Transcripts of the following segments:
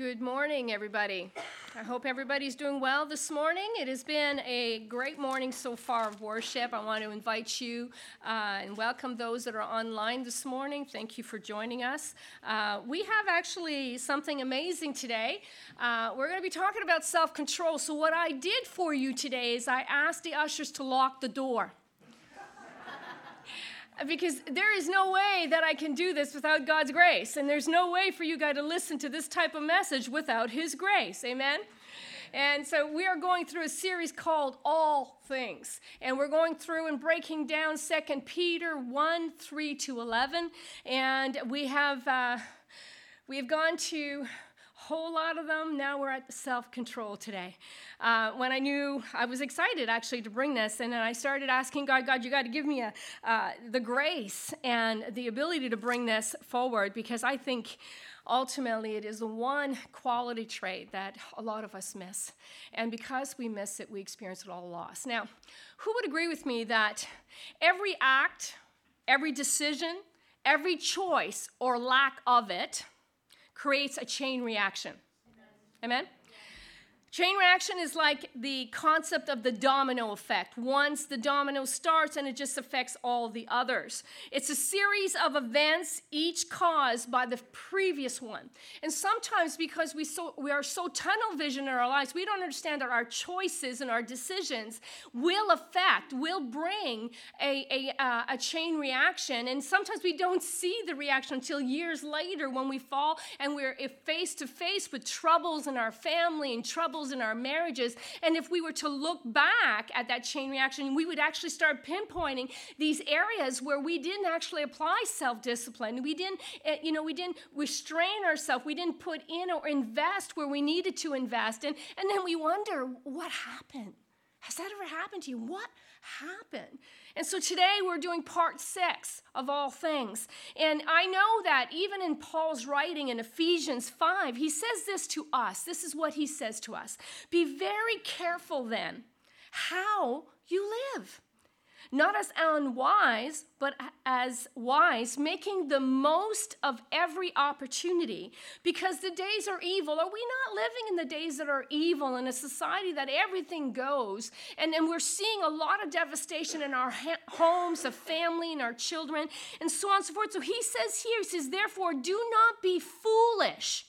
Good morning, everybody. I hope everybody's doing well this morning. It has been a great morning so far of worship. I want to invite you uh, and welcome those that are online this morning. Thank you for joining us. Uh, we have actually something amazing today. Uh, we're going to be talking about self control. So, what I did for you today is I asked the ushers to lock the door because there is no way that I can do this without God's grace. And there's no way for you guys to listen to this type of message without His grace. Amen? And so we are going through a series called All Things. And we're going through and breaking down 2 Peter 1 3 to 11. And we have, uh, we have gone to whole lot of them. Now we're at self control today. Uh, when I knew I was excited actually to bring this, and then I started asking God, God, you got to give me a, uh, the grace and the ability to bring this forward because I think ultimately it is the one quality trait that a lot of us miss. And because we miss it, we experience it all loss. Now, who would agree with me that every act, every decision, every choice or lack of it, creates a chain reaction. Amen? Chain reaction is like the concept of the domino effect. Once the domino starts and it just affects all the others. It's a series of events, each caused by the previous one. And sometimes because we, so, we are so tunnel vision in our lives, we don't understand that our choices and our decisions will affect, will bring a, a, uh, a chain reaction. And sometimes we don't see the reaction until years later when we fall and we're face to face with troubles in our family and troubles in our marriages. And if we were to look back at that chain reaction, we would actually start pinpointing these areas where we didn't actually apply self-discipline. We didn't, eh, you know, we didn't restrain ourselves. We didn't put in or invest where we needed to invest. And, and then we wonder, what happened? Has that ever happened to you? What happened? And so today we're doing part six of all things. And I know that even in Paul's writing in Ephesians 5, he says this to us. This is what he says to us Be very careful then how you live not as unwise, but as wise, making the most of every opportunity because the days are evil. Are we not living in the days that are evil in a society that everything goes? And, and we're seeing a lot of devastation in our ha- homes, of family, and our children, and so on and so forth. So he says here, he says, therefore, do not be foolish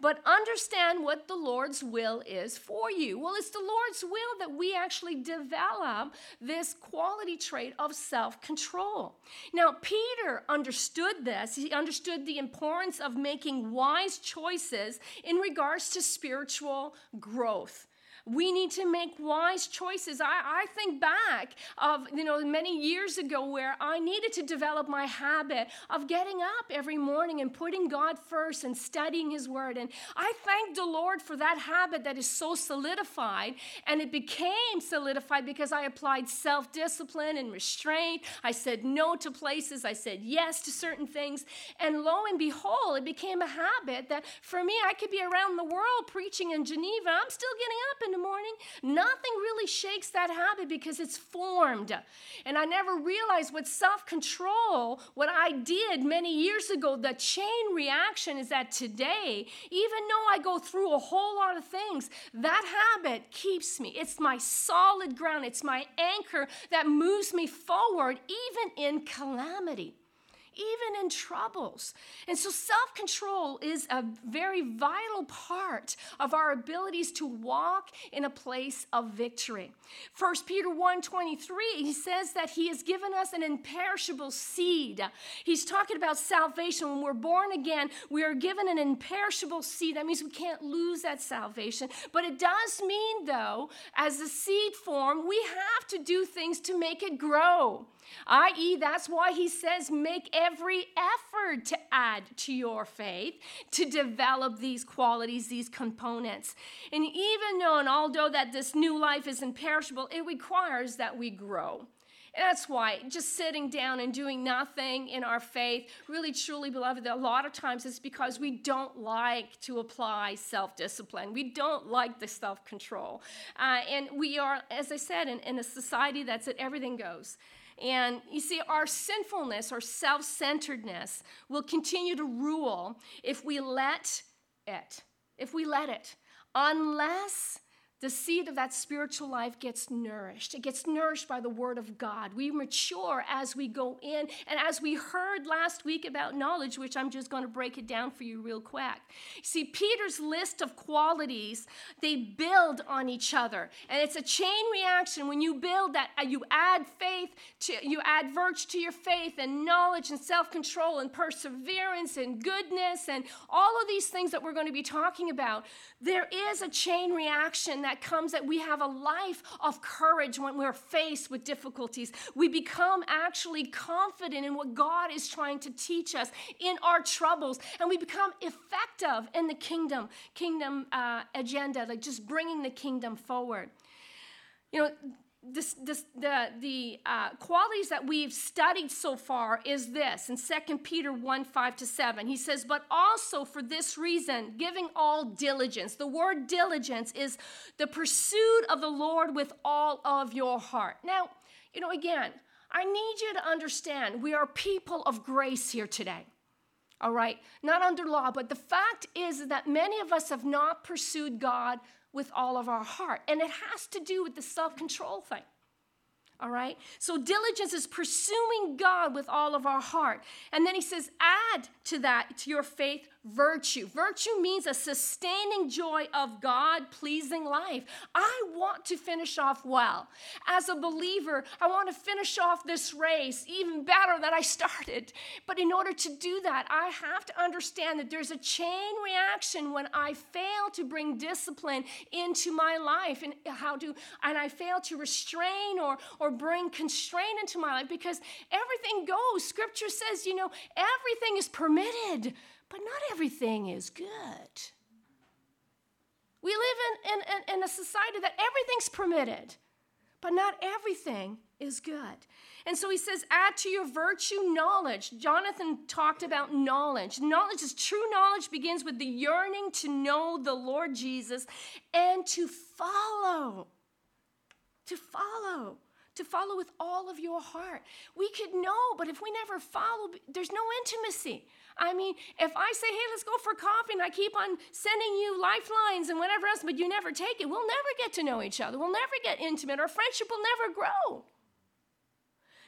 but understand what the Lord's will is for you. Well, it's the Lord's will that we actually develop this quality trait of self control. Now, Peter understood this. He understood the importance of making wise choices in regards to spiritual growth. We need to make wise choices. I, I think back of, you know, many years ago where I needed to develop my habit of getting up every morning and putting God first and studying His Word. And I thank the Lord for that habit that is so solidified. And it became solidified because I applied self discipline and restraint. I said no to places, I said yes to certain things. And lo and behold, it became a habit that for me, I could be around the world preaching in Geneva. I'm still getting up in the morning, nothing really shakes that habit because it's formed. And I never realized what self control, what I did many years ago, the chain reaction is that today, even though I go through a whole lot of things, that habit keeps me. It's my solid ground, it's my anchor that moves me forward, even in calamity even in troubles. And so self control is a very vital part of our abilities to walk in a place of victory. 1 Peter 1 23, he says that he has given us an imperishable seed. He's talking about salvation. When we're born again, we are given an imperishable seed. That means we can't lose that salvation. But it does mean, though, as a seed form, we have to do things to make it grow i.e., that's why he says, make every effort to add to your faith, to develop these qualities, these components. And even though, and although that this new life is imperishable, it requires that we grow. And that's why just sitting down and doing nothing in our faith, really truly, beloved, a lot of times it's because we don't like to apply self discipline. We don't like the self control. Uh, and we are, as I said, in, in a society that's at everything goes. And you see, our sinfulness our self centeredness will continue to rule if we let it. if we let it, unless the seed of that spiritual life gets nourished. It gets nourished by the word of God. We mature as we go in. And as we heard last week about knowledge, which I'm just going to break it down for you real quick. See, Peter's list of qualities, they build on each other. And it's a chain reaction when you build that, uh, you add faith to, you add virtue to your faith and knowledge and self control and perseverance and goodness and all of these things that we're going to be talking about. There is a chain reaction that comes that we have a life of courage when we're faced with difficulties. We become actually confident in what God is trying to teach us in our troubles, and we become effective in the kingdom kingdom uh, agenda, like just bringing the kingdom forward. You know, this, this, the, the uh, qualities that we've studied so far is this. In 2 peter 1 5 to 7 he says but also for this reason giving all diligence. The word diligence is the pursuit of the lord with all of your heart. Now you know again i need you to understand we are people of grace here today all right? Not under law but the fact is that many of us have not pursued god with all of our heart. And it has to do with the self control thing. All right? So diligence is pursuing God with all of our heart. And then he says, add to that, to your faith, virtue. Virtue means a sustaining joy of God pleasing life. I want to finish off well. As a believer, I want to finish off this race even better than I started. But in order to do that, I have to understand that there's a chain reaction when I fail to bring discipline into my life and how to and I fail to restrain or or bring constraint into my life because everything goes. Scripture says, you know, everything is permitted but not everything is good. We live in, in, in, a society that everything's permitted, but not everything is good. And so he says, add to your virtue knowledge. Jonathan talked about knowledge. Knowledge is true knowledge begins with the yearning to know the Lord Jesus and to follow. To follow to follow with all of your heart. We could know, but if we never follow, there's no intimacy. I mean, if I say, hey, let's go for coffee, and I keep on sending you lifelines and whatever else, but you never take it, we'll never get to know each other. We'll never get intimate. Our friendship will never grow.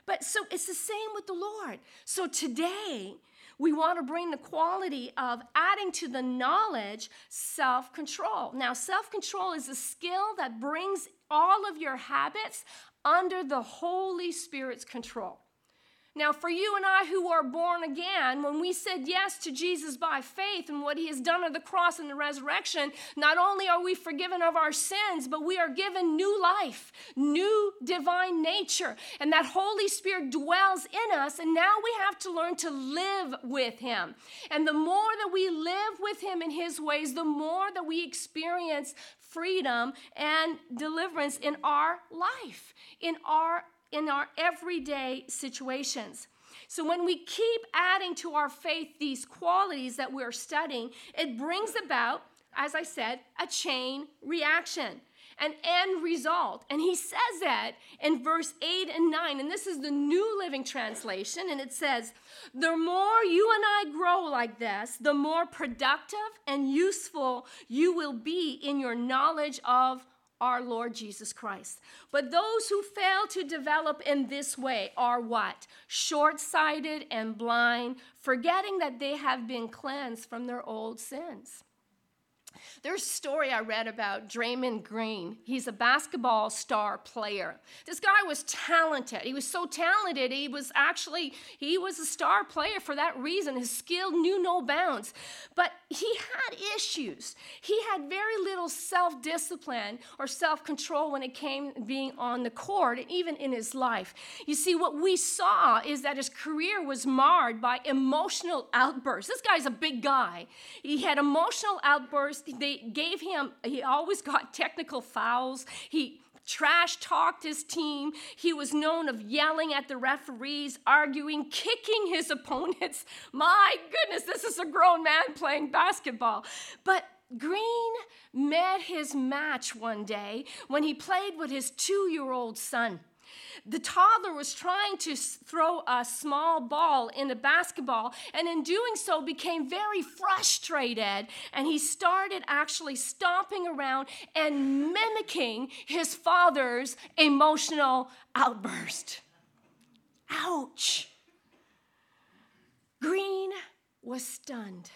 But so it's the same with the Lord. So today, we want to bring the quality of adding to the knowledge self control. Now, self control is a skill that brings all of your habits under the Holy Spirit's control. Now, for you and I who are born again, when we said yes to Jesus by faith and what he has done on the cross and the resurrection, not only are we forgiven of our sins, but we are given new life, new divine nature. And that Holy Spirit dwells in us. And now we have to learn to live with him. And the more that we live with him in his ways, the more that we experience freedom and deliverance in our life, in our in our everyday situations. So, when we keep adding to our faith these qualities that we're studying, it brings about, as I said, a chain reaction, an end result. And he says that in verse 8 and 9. And this is the New Living Translation. And it says, The more you and I grow like this, the more productive and useful you will be in your knowledge of our Lord Jesus Christ. But those who fail to develop in this way are what? Short sighted and blind, forgetting that they have been cleansed from their old sins. There's a story I read about Draymond Green. He's a basketball star player. This guy was talented. He was so talented. He was actually he was a star player for that reason. His skill knew no bounds. But he had issues. He had very little self-discipline or self-control when it came being on the court and even in his life. You see what we saw is that his career was marred by emotional outbursts. This guy's a big guy. He had emotional outbursts they gave him, he always got technical fouls. He trash talked his team. He was known of yelling at the referees, arguing, kicking his opponents. My goodness, this is a grown man playing basketball. But Green met his match one day when he played with his two year old son. The toddler was trying to throw a small ball in a basketball, and in doing so, became very frustrated. And he started actually stomping around and mimicking his father's emotional outburst. Ouch. Green was stunned.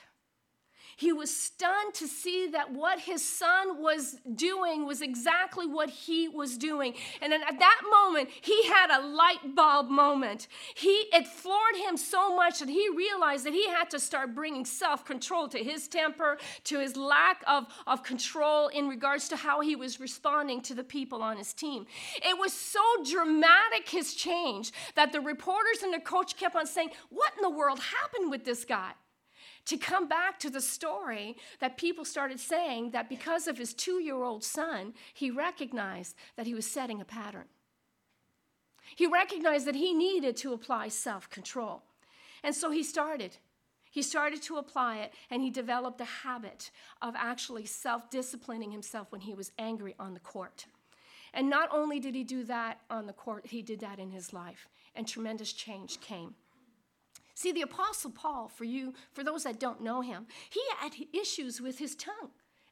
He was stunned to see that what his son was doing was exactly what he was doing. And then at that moment, he had a light bulb moment. He it floored him so much that he realized that he had to start bringing self-control to his temper, to his lack of, of control in regards to how he was responding to the people on his team. It was so dramatic his change that the reporters and the coach kept on saying, "What in the world happened with this guy?" To come back to the story that people started saying that because of his two year old son, he recognized that he was setting a pattern. He recognized that he needed to apply self control. And so he started. He started to apply it and he developed a habit of actually self disciplining himself when he was angry on the court. And not only did he do that on the court, he did that in his life, and tremendous change came. See, the Apostle Paul, for you, for those that don't know him, he had issues with his tongue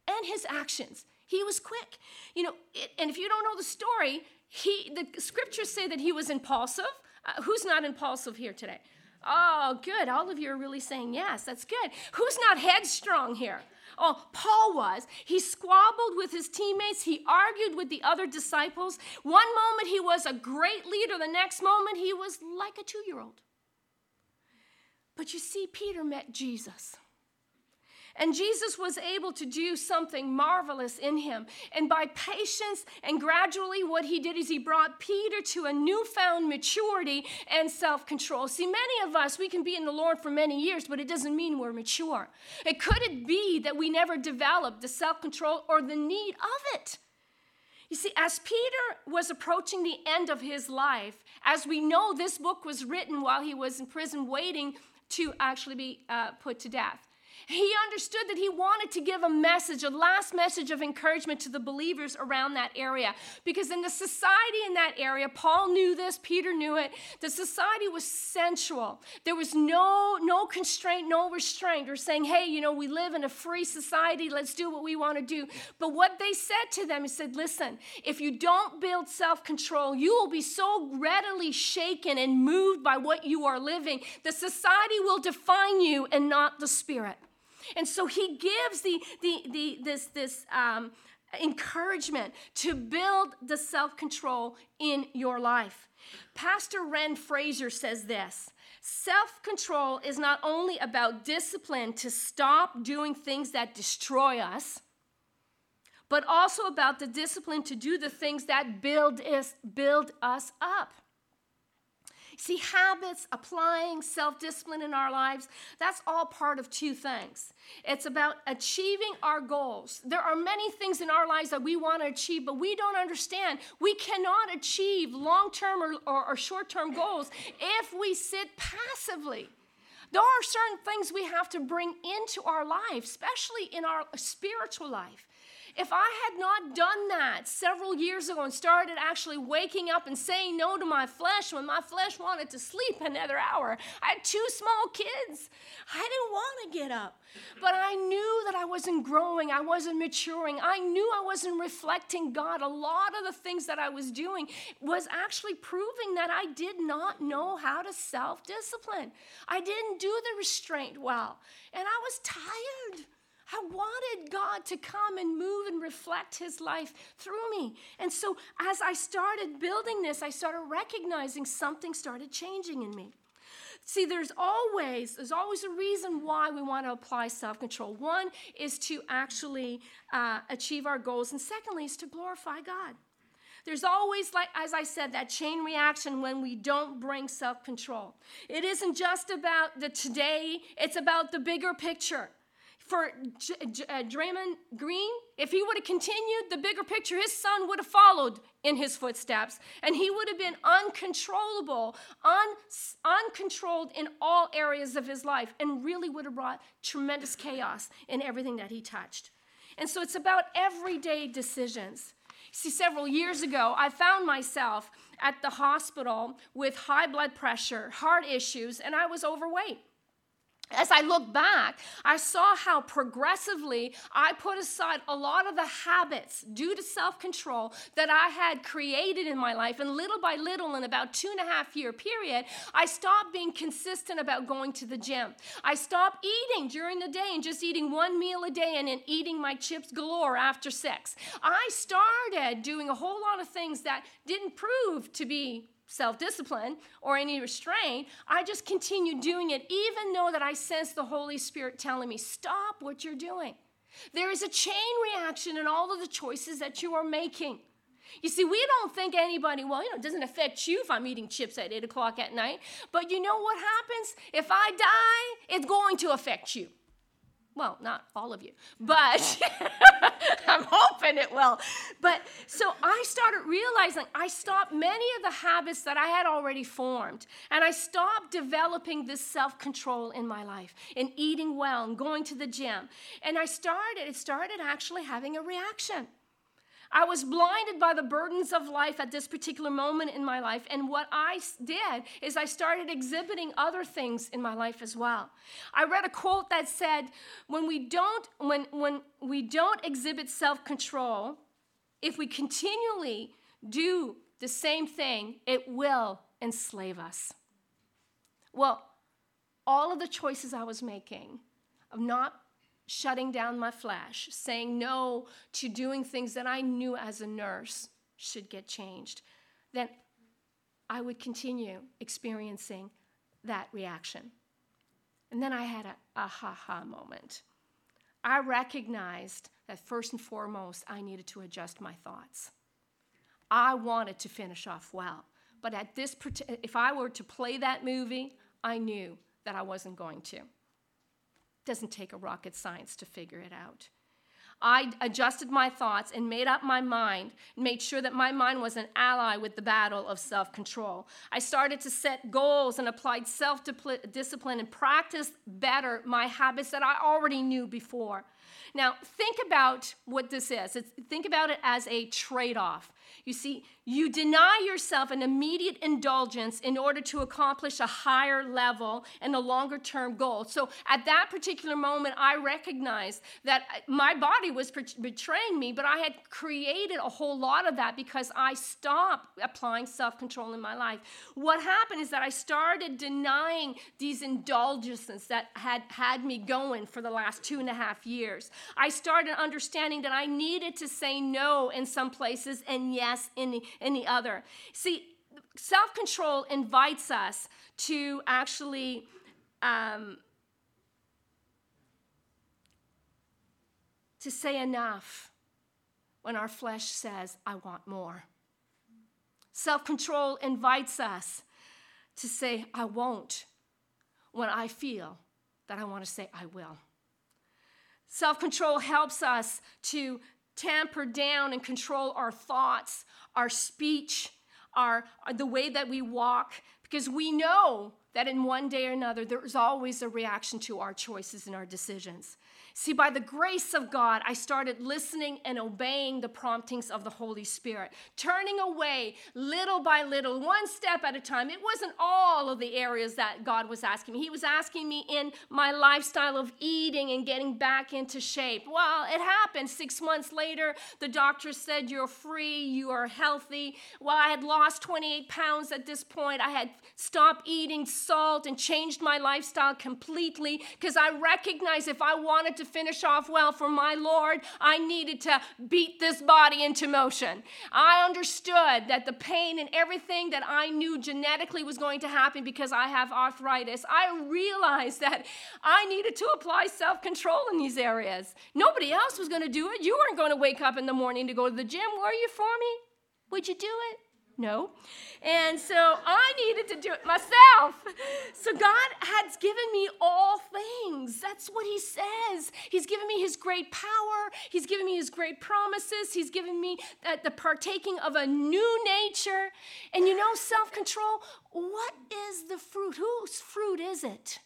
and his actions. He was quick. You know, it, and if you don't know the story, he the scriptures say that he was impulsive. Uh, who's not impulsive here today? Oh, good. All of you are really saying yes. That's good. Who's not headstrong here? Oh, Paul was. He squabbled with his teammates. He argued with the other disciples. One moment he was a great leader, the next moment he was like a two year old. But you see, Peter met Jesus. And Jesus was able to do something marvelous in him. And by patience and gradually, what he did is he brought Peter to a newfound maturity and self control. See, many of us, we can be in the Lord for many years, but it doesn't mean we're mature. It could it be that we never developed the self control or the need of it? You see, as Peter was approaching the end of his life, as we know this book was written while he was in prison waiting to actually be uh, put to death. He understood that he wanted to give a message, a last message of encouragement to the believers around that area. Because in the society in that area, Paul knew this, Peter knew it, the society was sensual. There was no, no constraint, no restraint, or saying, hey, you know, we live in a free society, let's do what we want to do. But what they said to them, he said, listen, if you don't build self control, you will be so readily shaken and moved by what you are living. The society will define you and not the spirit. And so he gives the, the, the, this, this um, encouragement to build the self control in your life. Pastor Ren Fraser says this self control is not only about discipline to stop doing things that destroy us, but also about the discipline to do the things that build us, build us up. See, habits, applying self discipline in our lives, that's all part of two things. It's about achieving our goals. There are many things in our lives that we want to achieve, but we don't understand. We cannot achieve long term or, or, or short term goals if we sit passively. There are certain things we have to bring into our life, especially in our spiritual life. If I had not done that several years ago and started actually waking up and saying no to my flesh when my flesh wanted to sleep another hour, I had two small kids. I didn't want to get up. But I knew that I wasn't growing, I wasn't maturing, I knew I wasn't reflecting God. A lot of the things that I was doing was actually proving that I did not know how to self discipline. I didn't do the restraint well, and I was tired. I wanted God to come and move and reflect his life through me. And so as I started building this, I started recognizing something started changing in me. See, there's always there's always a reason why we want to apply self-control. One is to actually uh, achieve our goals, and secondly is to glorify God. There's always, like as I said, that chain reaction when we don't bring self-control. It isn't just about the today; it's about the bigger picture for J- J- uh, Draymond Green, if he would have continued the bigger picture, his son would have followed in his footsteps, and he would have been uncontrollable, un- uncontrolled in all areas of his life, and really would have brought tremendous chaos in everything that he touched. And so it's about everyday decisions. See, several years ago, I found myself at the hospital with high blood pressure, heart issues, and I was overweight as I look back, I saw how progressively I put aside a lot of the habits due to self control that I had created in my life. And little by little, in about two and a half year period, I stopped being consistent about going to the gym. I stopped eating during the day and just eating one meal a day and then eating my chips galore after six. I started doing a whole lot of things that didn't prove to be self discipline or any restraint. I just continued doing it, even though that I sensed the Holy Spirit telling me, stop what you're doing. There is a chain reaction in all of the choices that you are making. You see, we don't think anybody, well, you know, it doesn't affect you if I'm eating chips at 8 o'clock at night. But you know what happens? If I die, it's going to affect you. Well, not all of you, oh, but I'm hoping it will. But so I started realizing I stopped many of the habits that I had already formed, and I stopped developing this self control in my life, and eating well, and going to the gym. And I started, it started actually having a reaction. I was blinded by the burdens of life at this particular moment in my life. And what I did is I started exhibiting other things in my life as well. I read a quote that said, when we don't, when, when we don't exhibit self-control, if we continually do the same thing, it will enslave us. Well, all of the choices I was making of not shutting down my flesh, saying no to doing things that I knew as a nurse should get changed, then I would continue experiencing that reaction. And then I had a, a ha ha moment. I recognized that first and foremost, I needed to adjust my thoughts. I wanted to finish off well. But at this, if I were to play that movie, I knew that I wasn't going to. Doesn't take a rocket science to figure it out. I adjusted my thoughts and made up my mind, made sure that my mind was an ally with the battle of self control. I started to set goals and applied self discipline and practiced better my habits that I already knew before. Now, think about what this is. It's, think about it as a trade off. You see, you deny yourself an immediate indulgence in order to accomplish a higher level and a longer term goal. So at that particular moment, I recognized that uh, my body was betraying me, but I had created a whole lot of that because I stopped applying self control in my life. What happened is that I started denying these indulgences that had had me going for the last two and a half years. I started understanding that I needed to say no in some places and yes in the, in the other. See, self control invites us to actually. Um, to say enough when our flesh says, I want more. Self control invites us to say, I won't, when I feel that I want to say, I will. Self control helps us to tamper down and control our thoughts, our speech, our, uh, the way that we walk, because we know that in one day or another, there's always a reaction to our choices and our decisions. See, by the grace of God, I started listening and obeying the promptings of the Holy Spirit, turning away little by little, one step at a time. It wasn't all of the areas that God was asking me. He was asking me in my lifestyle of eating and getting back into shape. Well, it happened. Six months later, the doctor said, You're free, you are healthy. Well, I had lost 28 pounds at this point. I had stopped eating salt and changed my lifestyle completely because I recognized if I wanted to to finish off well for my Lord, I needed to beat this body into motion. I understood that the pain and everything that I knew genetically was going to happen because I have arthritis, I realized that I needed to apply self control in these areas. Nobody else was going to do it. You weren't going to wake up in the morning to go to the gym, were you for me? Would you do it? No. And so I needed to do it myself. So God has given me all things. That's what He says. He's given me His great power, He's given me His great promises, He's given me the partaking of a new nature. And you know, self control, what is the fruit? Whose fruit is it?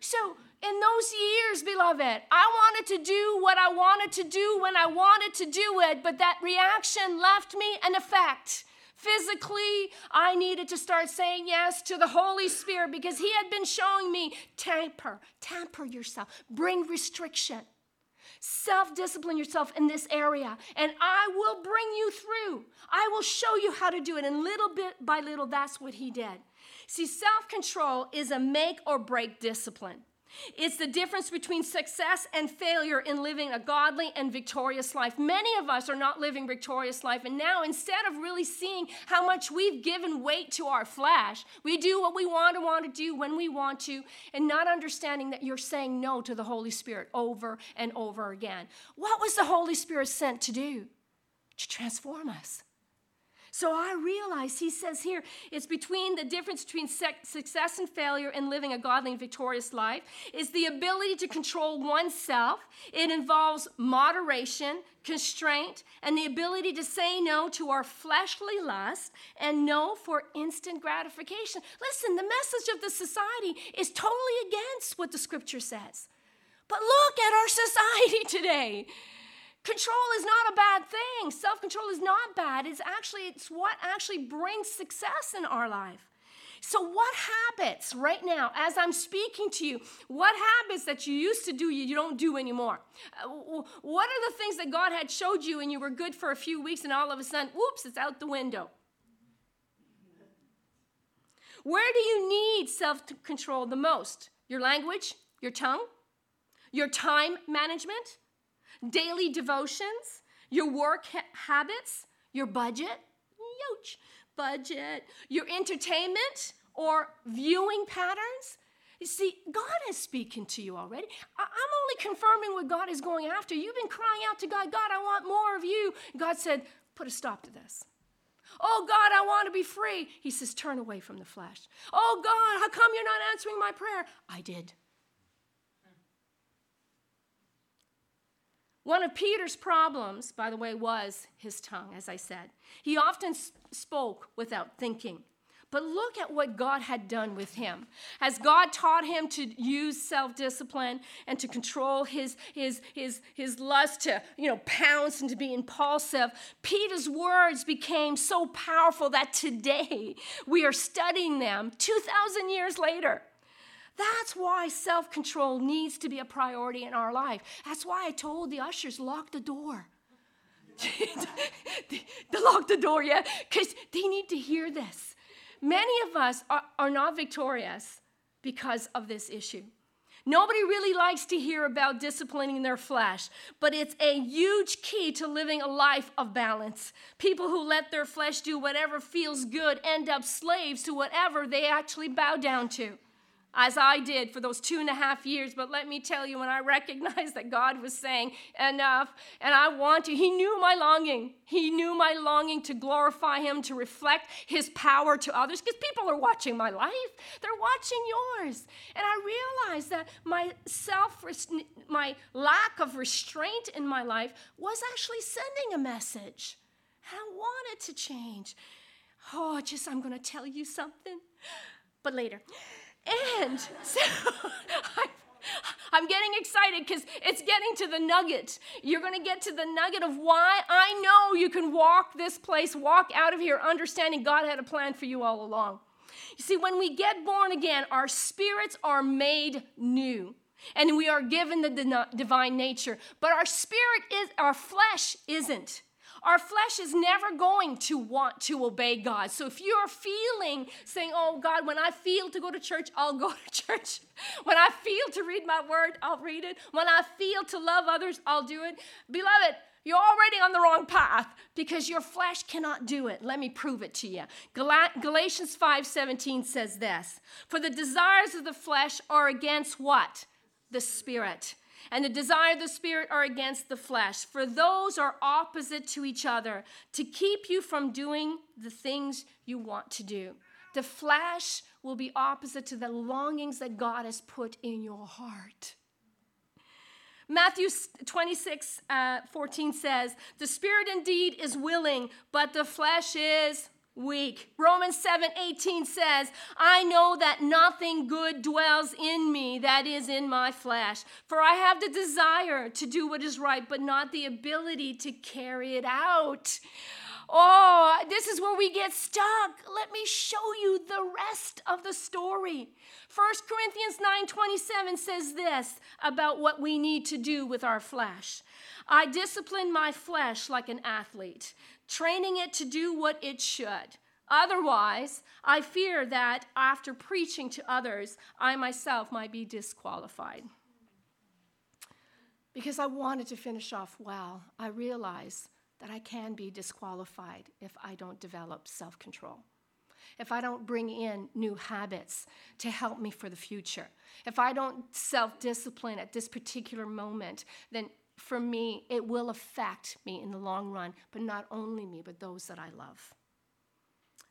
So, in those years, beloved, I wanted to do what I wanted to do when I wanted to do it, but that reaction left me an effect. Physically, I needed to start saying yes to the Holy Spirit because He had been showing me tamper, tamper yourself, bring restriction. Self discipline yourself in this area, and I will bring you through. I will show you how to do it. And little bit by little, that's what he did. See, self control is a make or break discipline. It's the difference between success and failure in living a godly and victorious life. Many of us are not living victorious life and now instead of really seeing how much we've given weight to our flesh, we do what we want to want to do when we want to and not understanding that you're saying no to the Holy Spirit over and over again. What was the Holy Spirit sent to do? To transform us. So I realize he says here it's between the difference between success and failure in living a godly and victorious life is the ability to control oneself. It involves moderation, constraint, and the ability to say no to our fleshly lust and no for instant gratification. Listen, the message of the society is totally against what the scripture says. But look at our society today. Control is not a bad thing. Self-control is not bad. It's actually it's what actually brings success in our life. So what habits right now as I'm speaking to you, what habits that you used to do you don't do anymore? Uh, what are the things that God had showed you and you were good for a few weeks and all of a sudden, whoops, it's out the window? Where do you need self-control the most? Your language, your tongue, your time management, daily devotions, your work ha- habits, your budget, youch, budget, your entertainment or viewing patterns. You see, God is speaking to you already. I- I'm only confirming what God is going after. You've been crying out to God, God, I want more of you. God said, put a stop to this. Oh God, I want to be free. He says, turn away from the flesh. Oh God, how come you're not answering my prayer? I did. One of Peter's problems, by the way, was his tongue, as I said. He often spoke without thinking. But look at what God had done with him. As God taught him to use self discipline and to control his, his, his, his lust to you know, pounce and to be impulsive, Peter's words became so powerful that today we are studying them 2,000 years later. That's why self control needs to be a priority in our life. That's why I told the ushers, lock the door. they, they lock the door, yeah, because they need to hear this. Many of us are, are not victorious because of this issue. Nobody really likes to hear about disciplining their flesh, but it's a huge key to living a life of balance. People who let their flesh do whatever feels good end up slaves to whatever they actually bow down to as I did for those two and a half years. But let me tell you, when I recognized that God was saying, enough, and I want to, He knew my longing. He knew my longing to glorify Him, to reflect His power to others, because people are watching my life. They're watching yours. And I realized that my self, my lack of restraint in my life was actually sending a message. And I wanted to change. Oh, just, I'm going to tell you something, but later. And so I'm getting excited because it's getting to the nugget. You're going to get to the nugget of why I know you can walk this place, walk out of here understanding God had a plan for you all along. You see, when we get born again, our spirits are made new and we are given the divine nature. But our spirit is, our flesh isn't. Our flesh is never going to want to obey God. So if you're feeling, saying, Oh God, when I feel to go to church, I'll go to church. When I feel to read my word, I'll read it. When I feel to love others, I'll do it. Beloved, you're already on the wrong path because your flesh cannot do it. Let me prove it to you. Galatians 5:17 says this, "For the desires of the flesh are against what? The spirit, and the desire of the spirit are against the flesh. For those are opposite to each other to keep you from doing the things you want to do. The flesh will be opposite to the longings that God has put in your heart. Matthew 26, uh, 14 says, The spirit indeed is willing, but the flesh is weak. Romans 7 18 says, I know that nothing good dwells in me, that is in my flesh. For I have the desire to do what is right, but not the ability to carry it out. Oh, this is where we get stuck. Let me show you the rest of the story. 1 Corinthians 9:27 says this about what we need to do with our flesh. I discipline my flesh like an athlete, training it to do what it should. Otherwise, I fear that after preaching to others, I myself might be disqualified. Because I wanted to finish off well, I realize that I can be disqualified if I don't develop self control. If I don't bring in new habits to help me for the future, if I don't self discipline at this particular moment, then for me, it will affect me in the long run, but not only me, but those that I love.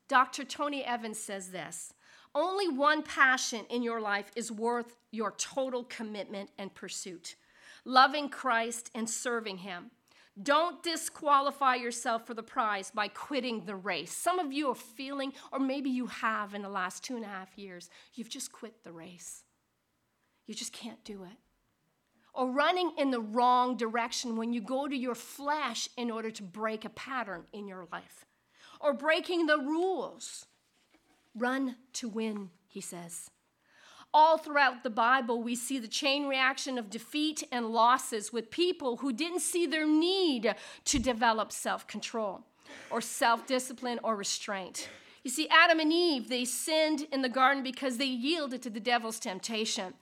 Dr. Tony Evans says this Only one passion in your life is worth your total commitment and pursuit loving Christ and serving Him. Don't disqualify yourself for the prize by quitting the race. Some of you are feeling, or maybe you have in the last two and a half years, you've just quit the race. You just can't do it. Or running in the wrong direction when you go to your flesh in order to break a pattern in your life. Or breaking the rules. Run to win, he says. All throughout the Bible, we see the chain reaction of defeat and losses with people who didn't see their need to develop self control or self discipline or restraint. You see, Adam and Eve, they sinned in the garden because they yielded to the devil's temptation.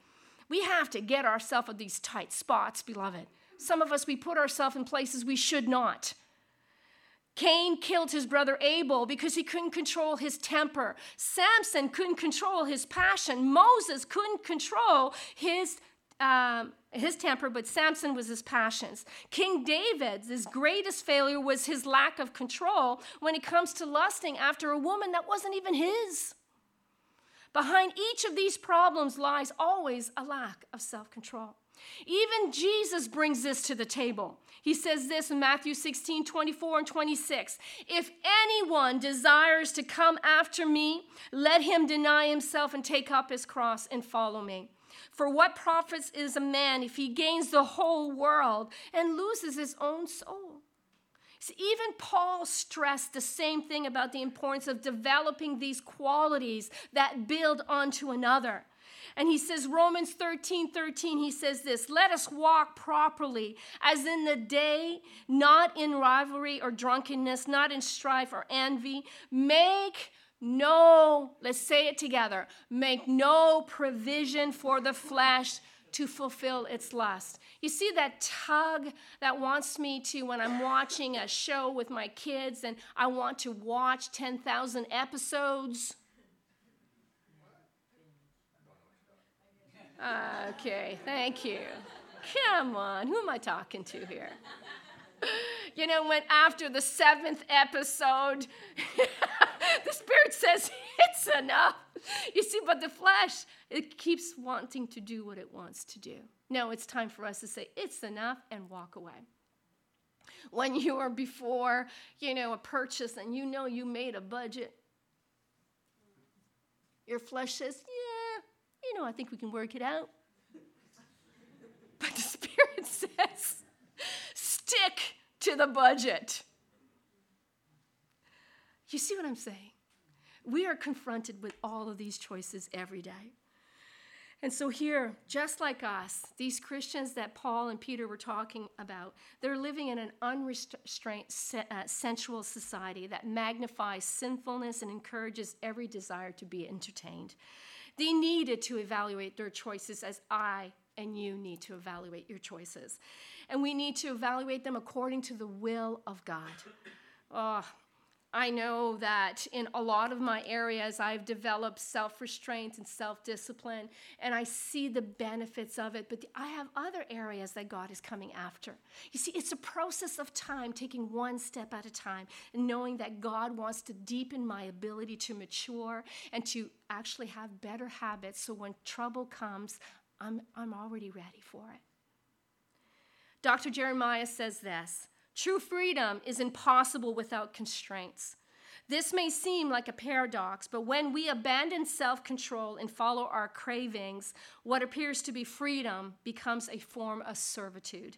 We have to get ourselves at these tight spots, beloved. Some of us, we put ourselves in places we should not. Cain killed his brother Abel because he couldn't control his temper. Samson couldn't control his passion. Moses couldn't control his, um, his temper, but Samson was his passions. King David's his greatest failure was his lack of control when it comes to lusting after a woman that wasn't even his. Behind each of these problems lies always a lack of self control. Even Jesus brings this to the table. He says this in Matthew 16, 24 and 26. If anyone desires to come after me, let him deny himself and take up his cross and follow me. For what profits is a man if he gains the whole world and loses his own soul? See, even Paul stressed the same thing about the importance of developing these qualities that build onto another. And he says, Romans 13 13, he says this let us walk properly, as in the day, not in rivalry or drunkenness, not in strife or envy. Make no, let's say it together, make no provision for the flesh to fulfill its lust. You see that tug that wants me to, when I'm watching a show with my kids and I want to watch 10,000 episodes? Okay, thank you. Come on, who am I talking to here? You know, when after the seventh episode, the Spirit says, It's enough. You see, but the flesh, it keeps wanting to do what it wants to do. No, it's time for us to say, It's enough and walk away. When you are before, you know, a purchase and you know you made a budget, your flesh says, Yeah, you know, I think we can work it out. But the Spirit says, stick to the budget. You see what I'm saying? We are confronted with all of these choices every day. And so, here, just like us, these Christians that Paul and Peter were talking about, they're living in an unrestrained, uh, sensual society that magnifies sinfulness and encourages every desire to be entertained. They needed to evaluate their choices as I and you need to evaluate your choices. And we need to evaluate them according to the will of God. Oh, I know that in a lot of my areas, I've developed self restraint and self discipline, and I see the benefits of it. But I have other areas that God is coming after. You see, it's a process of time, taking one step at a time, and knowing that God wants to deepen my ability to mature and to actually have better habits so when trouble comes, I'm, I'm already ready for it. Dr. Jeremiah says this. True freedom is impossible without constraints. This may seem like a paradox, but when we abandon self control and follow our cravings, what appears to be freedom becomes a form of servitude.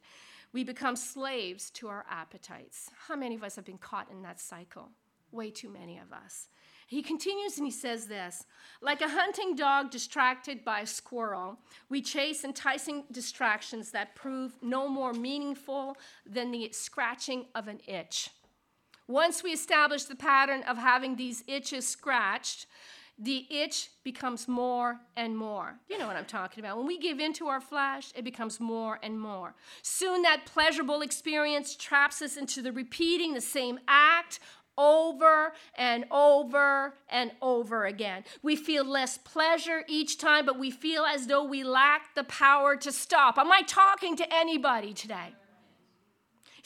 We become slaves to our appetites. How many of us have been caught in that cycle? Way too many of us. He continues and he says this Like a hunting dog distracted by a squirrel, we chase enticing distractions that prove no more meaningful than the scratching of an itch. Once we establish the pattern of having these itches scratched, the itch becomes more and more. You know what I'm talking about. When we give into our flesh, it becomes more and more. Soon that pleasurable experience traps us into the repeating the same act over and over and over again. We feel less pleasure each time, but we feel as though we lack the power to stop. Am I talking to anybody today?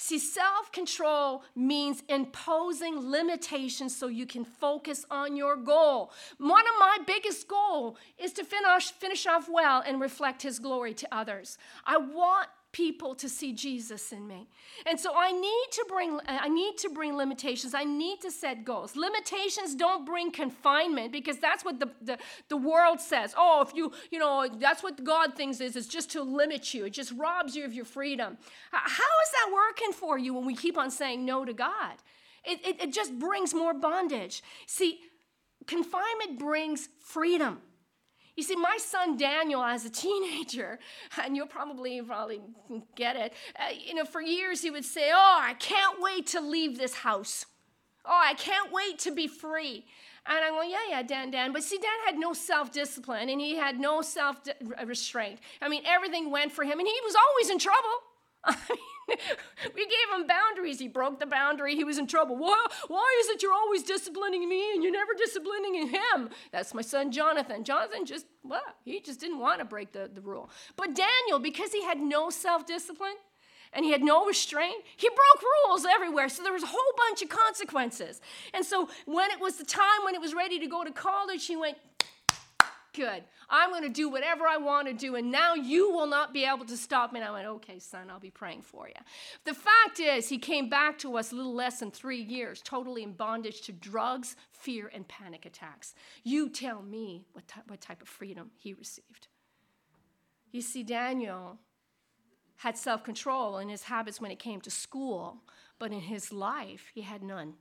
See, self control means imposing limitations so you can focus on your goal. One of my biggest goals is to finish, finish off well and reflect His glory to others. I want people to see Jesus in me. And so I need to bring I need to bring limitations. I need to set goals. Limitations don't bring confinement because that's what the, the, the world says. Oh, if you, you know, that's what God thinks is, is just to limit you. It just robs you of your freedom. How is that working for you when we keep on saying no to God? It, it, it just brings more bondage. See, confinement brings freedom. You see, my son Daniel, as a teenager, and you'll probably probably get it. Uh, you know, for years he would say, "Oh, I can't wait to leave this house. Oh, I can't wait to be free." And I'm going, yeah, yeah, Dan, Dan. But see, Dan had no self discipline and he had no self restraint. I mean, everything went for him, and he was always in trouble. I mean, we gave him boundaries. He broke the boundary. He was in trouble. Why, why is it you're always disciplining me and you're never disciplining him? That's my son Jonathan. Jonathan just, well, he just didn't want to break the, the rule. But Daniel, because he had no self discipline, and he had no restraint. He broke rules everywhere, so there was a whole bunch of consequences. And so when it was the time when it was ready to go to college, he went, Good. I'm going to do whatever I want to do, and now you will not be able to stop me. And I went, Okay, son, I'll be praying for you. The fact is, he came back to us a little less than three years, totally in bondage to drugs, fear, and panic attacks. You tell me what, ty- what type of freedom he received. You see, Daniel had self control in his habits when it came to school, but in his life, he had none.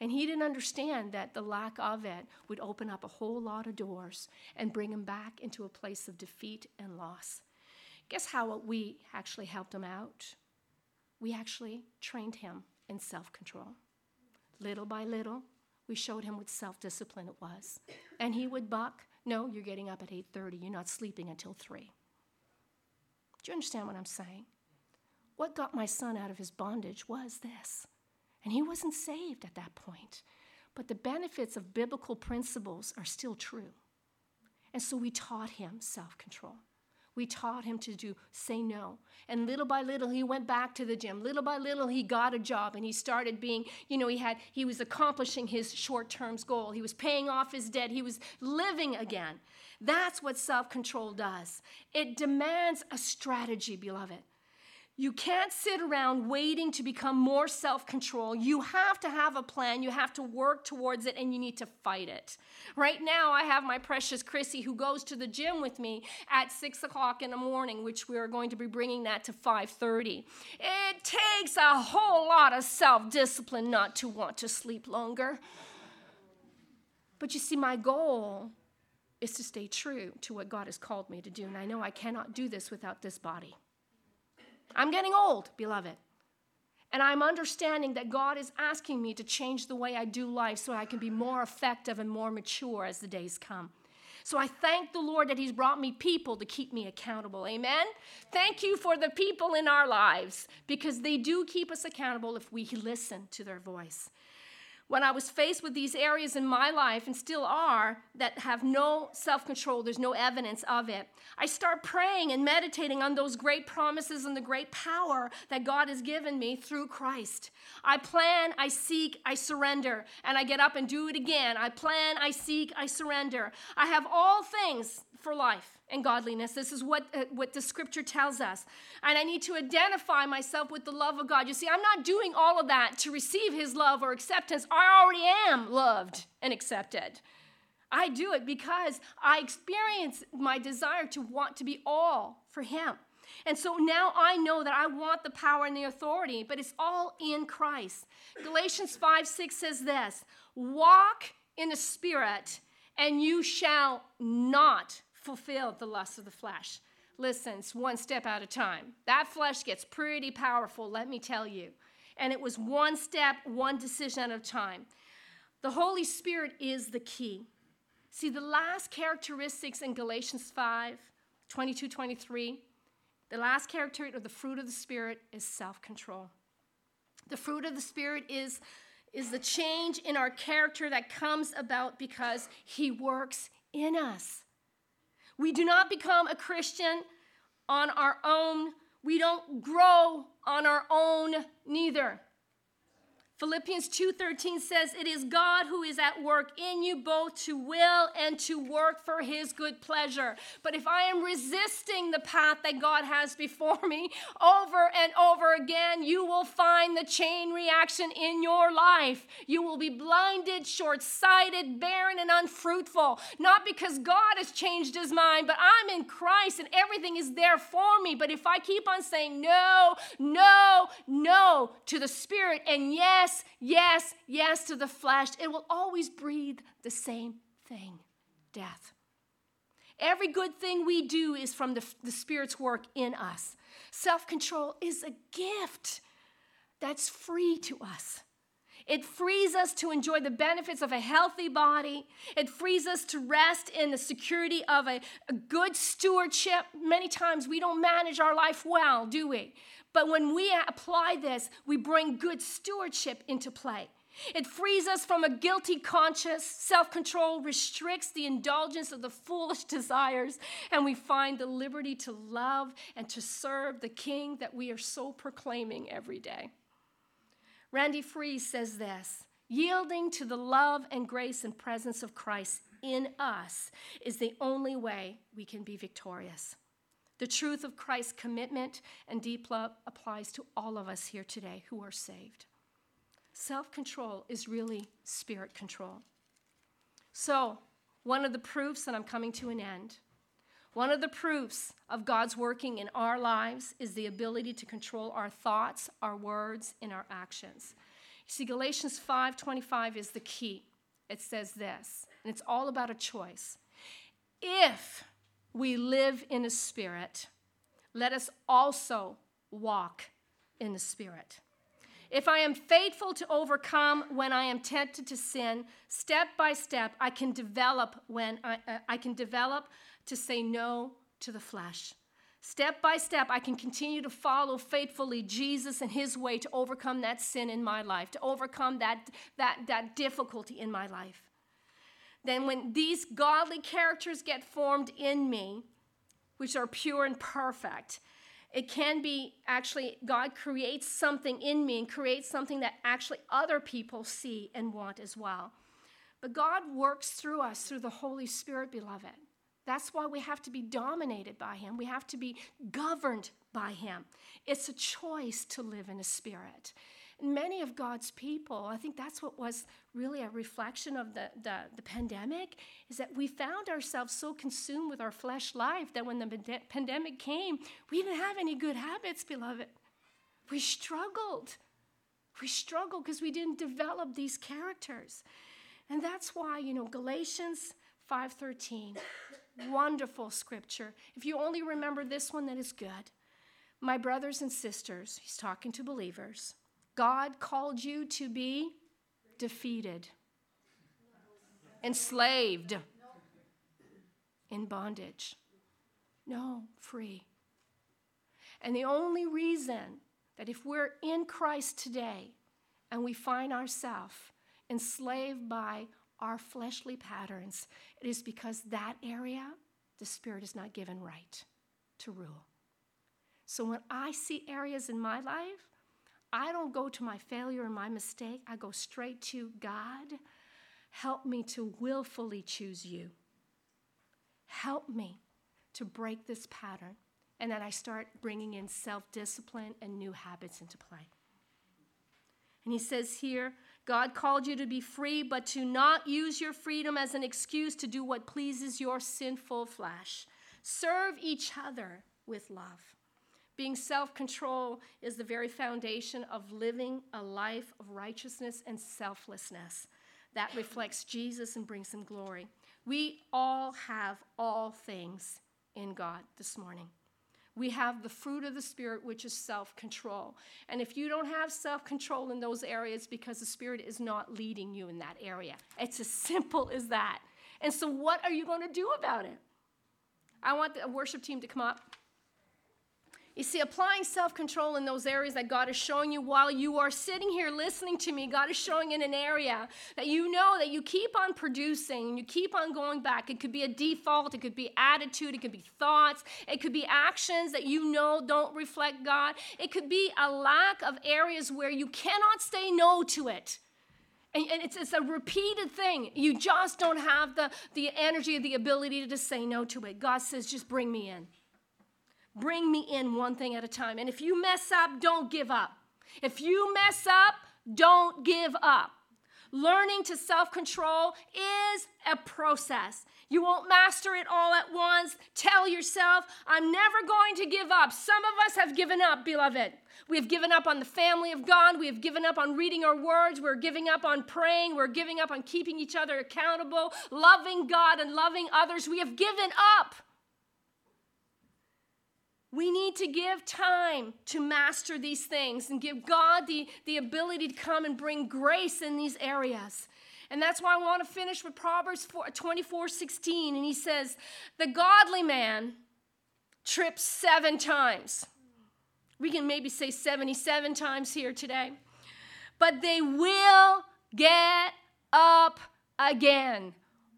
And he didn't understand that the lack of it would open up a whole lot of doors and bring him back into a place of defeat and loss. Guess how we actually helped him out? We actually trained him in self control. Little by little, we showed him what self discipline it was. And he would buck, no, you're getting up at 8:30, you're not sleeping until 3. Do you understand what I'm saying? What got my son out of his bondage was this and he wasn't saved at that point. But the benefits of biblical principles are still true. And so we taught him self control. We taught him to do say no. And little by little he went back to the gym. Little by little he got a job and he started being, you know, he had he was accomplishing his short-term goal. He was paying off his debt. He was living again. That's what self-control does. It demands a strategy, beloved. You can't sit around waiting to become more self control. You have to have a plan, you have to work towards it, and you need to fight it. Right now, I have my precious Chrissy who goes to the gym with me at 6 o'clock in the morning, which we are going to be bringing that to 5.30. It takes a whole lot of self discipline not to want to sleep longer. But you see, my goal is to stay true to what God has called me to do, and I know I cannot do this without this body. I'm getting old, beloved. And I'm understanding that God is asking me to change the way I do life so I can be more effective and more mature as the days come. So I thank the Lord that He's brought me people to keep me accountable. Amen. Thank you for the people in our lives because they do keep us accountable if we listen to their voice when I was faced with these areas in my life, and still are, that have no self control, there's no evidence of it, I start praying and meditating on those great promises and the great power that God has given me through Christ. I plan, I seek, I surrender, and I get up and do it again. I plan, I seek, I surrender. I have all things for life and godliness. This is what, uh, what the scripture tells us. And I need to identify myself with the love of God. You see, I'm not doing all of that to receive his love or acceptance. I already am loved and accepted. I do it because I experience my desire to want to be all for him. And so now I know that I want the power and the authority, but it's all in Christ. Galatians 5 6 says this Walk in the Spirit, and you shall not fulfill the lust of the flesh. Listen, it's one step at a time. That flesh gets pretty powerful, let me tell you. And it was one step, one decision at a time. The Holy Spirit is the key. See, the last characteristics in Galatians 5 22, 23, the last characteristic of the fruit of the Spirit is self control. The fruit of the Spirit is, is the change in our character that comes about because He works in us. We do not become a Christian on our own. We don't grow on our own neither. Philippians 2:13 says it is God who is at work in you both to will and to work for his good pleasure. But if I am resisting the path that God has before me over and over again, you will find the chain reaction in your life. You will be blinded, short-sighted, barren and unfruitful, not because God has changed his mind, but I'm in Christ and everything is there for me. But if I keep on saying no, no, no to the spirit and yes yes, yes, yes to the flesh, it will always breathe the same thing death. Every good thing we do is from the, the Spirit's work in us. Self control is a gift that's free to us. It frees us to enjoy the benefits of a healthy body. It frees us to rest in the security of a, a, good stewardship. Many times we don't manage our life well, do we? But when we apply this, we bring good stewardship into play. It frees us from a guilty conscience. Self control restricts the indulgence of the foolish desires, and we find the liberty to love and to serve the King that we are so proclaiming every day. Randy Fries says this yielding to the love and grace and presence of Christ in us is the only way we can be victorious. The truth of Christ's commitment and deep love applies to all of us here today who are saved. Self control is really spirit control. So, one of the proofs, and I'm coming to an end, one of the proofs of God's working in our lives is the ability to control our thoughts, our words, and our actions. You see, Galatians 5:25 is the key. It says this, and it's all about a choice. If we live in a spirit, let us also walk in the spirit. If I am faithful to overcome when I am tempted to sin, step by step, I can develop when I, uh, I can develop to say no to the flesh. Step by step, I can continue to follow faithfully Jesus and his way to overcome that sin in my life, to overcome that, that, that difficulty in my life then when these godly characters get formed in me, which are pure and perfect, it can be actually God creates something in me and creates something that actually other people see and want as well. But God works through us through the Holy Spirit, beloved. That's why we have to be dominated by Him. We have to be governed by Him. It's a choice to live in a spirit many of God's people, I think that's what was really a reflection of the, the, the, pandemic, is that we found ourselves so consumed with our flesh life that when the pandemic came, we didn't have any good habits, beloved. We struggled. We struggled because we didn't develop these characters. And that's why, you know, Galatians 5:13, wonderful scripture. If you only remember this one, that is good. My brothers and sisters, he's talking to believers. God called you to be defeated, enslaved, in bondage. No, free. And the only reason that if we're in Christ today and we find ourselves enslaved by our fleshly patterns, it is because that area the Spirit is not given right to rule. So when I see areas in my life I don't go to my failure and my mistake. I go straight to God. Help me to willfully choose you. Help me to break this pattern. And then I start bringing in self discipline and new habits into play. And he says here, God called you to be free, but to not use your freedom as an excuse to do what pleases your sinful flesh. Serve each other with love. Being self control is the very foundation of living a life of righteousness and selflessness that reflects Jesus and brings him glory. We all have all things in God this morning. We have the fruit of the Spirit, which is self control. And if you don't have self control in those areas because the Spirit is not leading you in that area, it's as simple as that. And so, what are you going to do about it? I want the worship team to come up. You see, applying self control in those areas that God is showing you while you are sitting here listening to me, God is showing in an area that you know that you keep on producing and you keep on going back. It could be a default, it could be attitude, it could be thoughts, it could be actions that you know don't reflect God. It could be a lack of areas where you cannot say no to it. And, it's, it's a repeated thing. You just don't have the, the energy, or the ability to say no to it. God says, just bring me in. Bring me in one thing at a time. And if you mess up, don't give up. If you mess up, don't give up. Learning to self control is a process. You won't master it all at once. Tell yourself, I'm never going to give up. Some of us have given up, beloved. We have given up on the family of God. We have given up on reading our words. We're giving up on praying. We're giving up on keeping each other accountable, loving God and loving others. We have given up. We need to give time to master these things and give God the, the ability to come and bring grace in these areas. And that's why I want to finish with Proverbs 4, 24 16. And he says, The godly man trips seven times. We can maybe say 77 times here today. But they will get up again.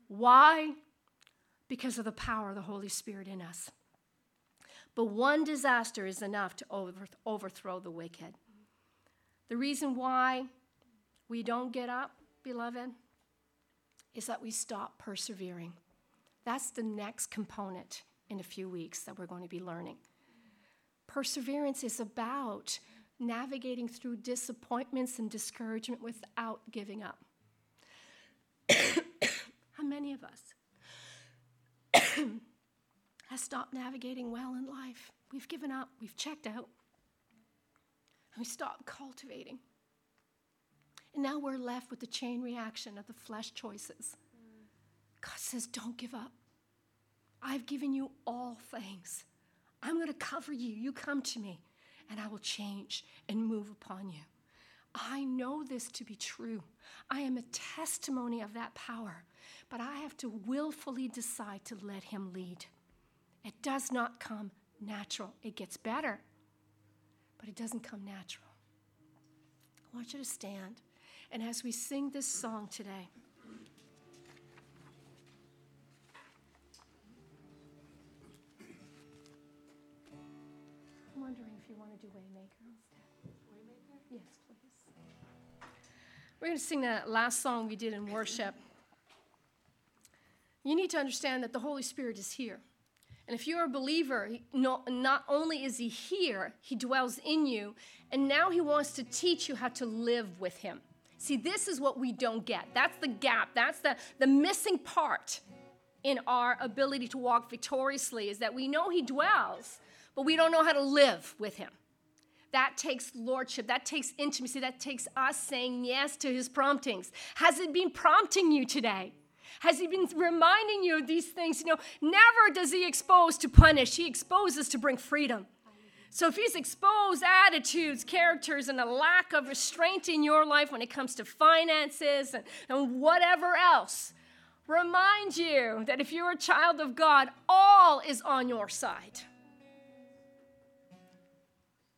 Why? Because of the power of the Holy Spirit in us. But one disaster is enough to overthrow the wicked. The reason why we don't get up, beloved, is that we stop persevering. That's the next component in a few weeks that we're going to be learning. Perseverance is about navigating through disappointments and discouragement without giving up. How many of us has stopped navigating well in life. We've given up, we've checked out, and we stopped cultivating. And now we're left with the chain reaction of the flesh choices. God says, Don't give up. I've given you all things. I'm going to cover you. You come to me, and I will change and move upon you. I know this to be true. I am a testimony of that power, but I have to willfully decide to let Him lead. It does not come natural. It gets better, but it doesn't come natural. I want you to stand. And as we sing this song today, I'm wondering if you want to do Waymaker instead. Waymaker? Yes, please. We're going to sing that last song we did in worship. You need to understand that the Holy Spirit is here. And if you're a believer, not, only is he here, he dwells in you, and now he wants to teach you how to live with him. See, this is what we don't get. That's the gap. That's the, the missing part in our ability to walk victoriously is that we know he dwells, but we don't know how to live with him. That takes lordship. That takes intimacy. That takes us saying yes to his promptings. Has it been prompting you today? Has he been reminding you of these things? You know, never does he expose to punish, he exposes to bring freedom. So if he's exposed attitudes, characters, and a lack of restraint in your life when it comes to finances and, and whatever else, remind you that if you're a child of God, all is on your side.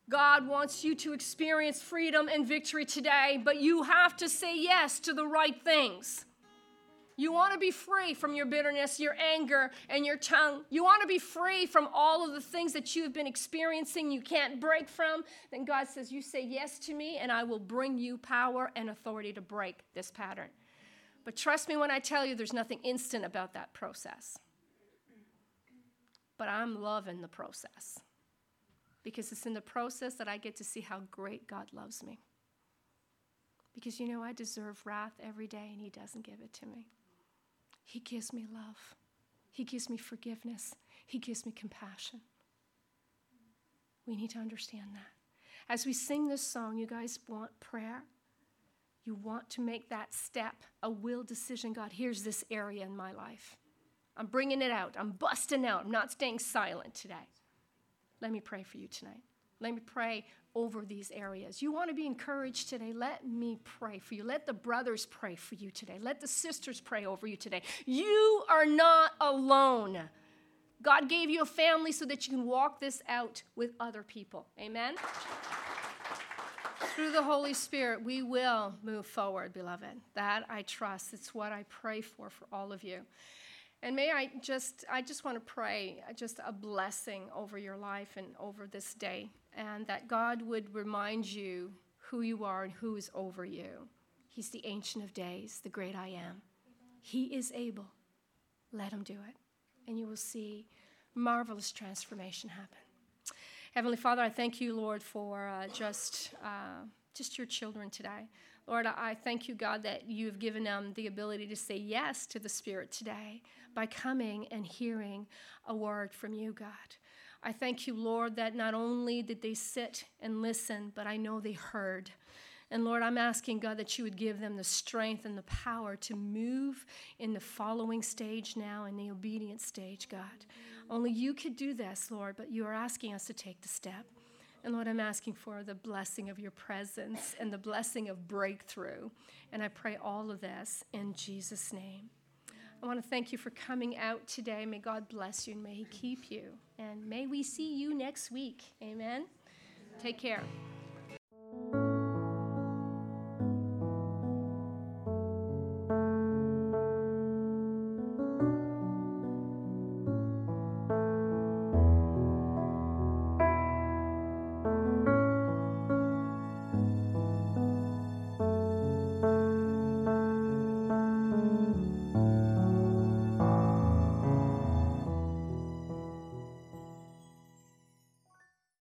God wants you to experience freedom and victory today, but you have to say yes to the right things. You want to be free from your bitterness, your anger, and your tongue. You want to be free from all of the things that you've been experiencing you can't break from. Then God says, You say yes to me, and I will bring you power and authority to break this pattern. But trust me when I tell you, there's nothing instant about that process. But I'm loving the process because it's in the process that I get to see how great God loves me. Because you know, I deserve wrath every day, and He doesn't give it to me. He gives me love. He gives me forgiveness. He gives me compassion. We need to understand that. As we sing this song, you guys want prayer? You want to make that step, a will decision. God, here's this area in my life. I'm bringing it out. I'm busting out. I'm not staying silent today. Let me pray for you tonight. Let me pray over these areas. You want to be encouraged today? Let me pray for you. Let the brothers pray for you today. Let the sisters pray over you today. You are not alone. God gave you a family so that you can walk this out with other people. Amen? Through the Holy Spirit, we will move forward, beloved. That I trust. It's what I pray for for all of you. And may I just, I just want to pray just a blessing over your life and over this day, and that God would remind you who you are and who is over you. He's the Ancient of Days, the great I am. He is able. Let him do it, and you will see marvelous transformation happen. Heavenly Father, I thank you, Lord, for uh, just, uh, just your children today. Lord, I thank you, God, that you've given them the ability to say yes to the Spirit today by coming and hearing a word from you, God. I thank you, Lord, that not only did they sit and listen, but I know they heard. And Lord, I'm asking God that you would give them the strength and the power to move in the following stage now, in the obedient stage, God. Only you could do this, Lord, but you are asking us to take the step. And Lord, I'm asking for the blessing of your presence and the blessing of breakthrough. And I pray all of this in Jesus' name. I want to thank you for coming out today. May God bless you and may He keep you. And may we see you next week. Amen. Take care.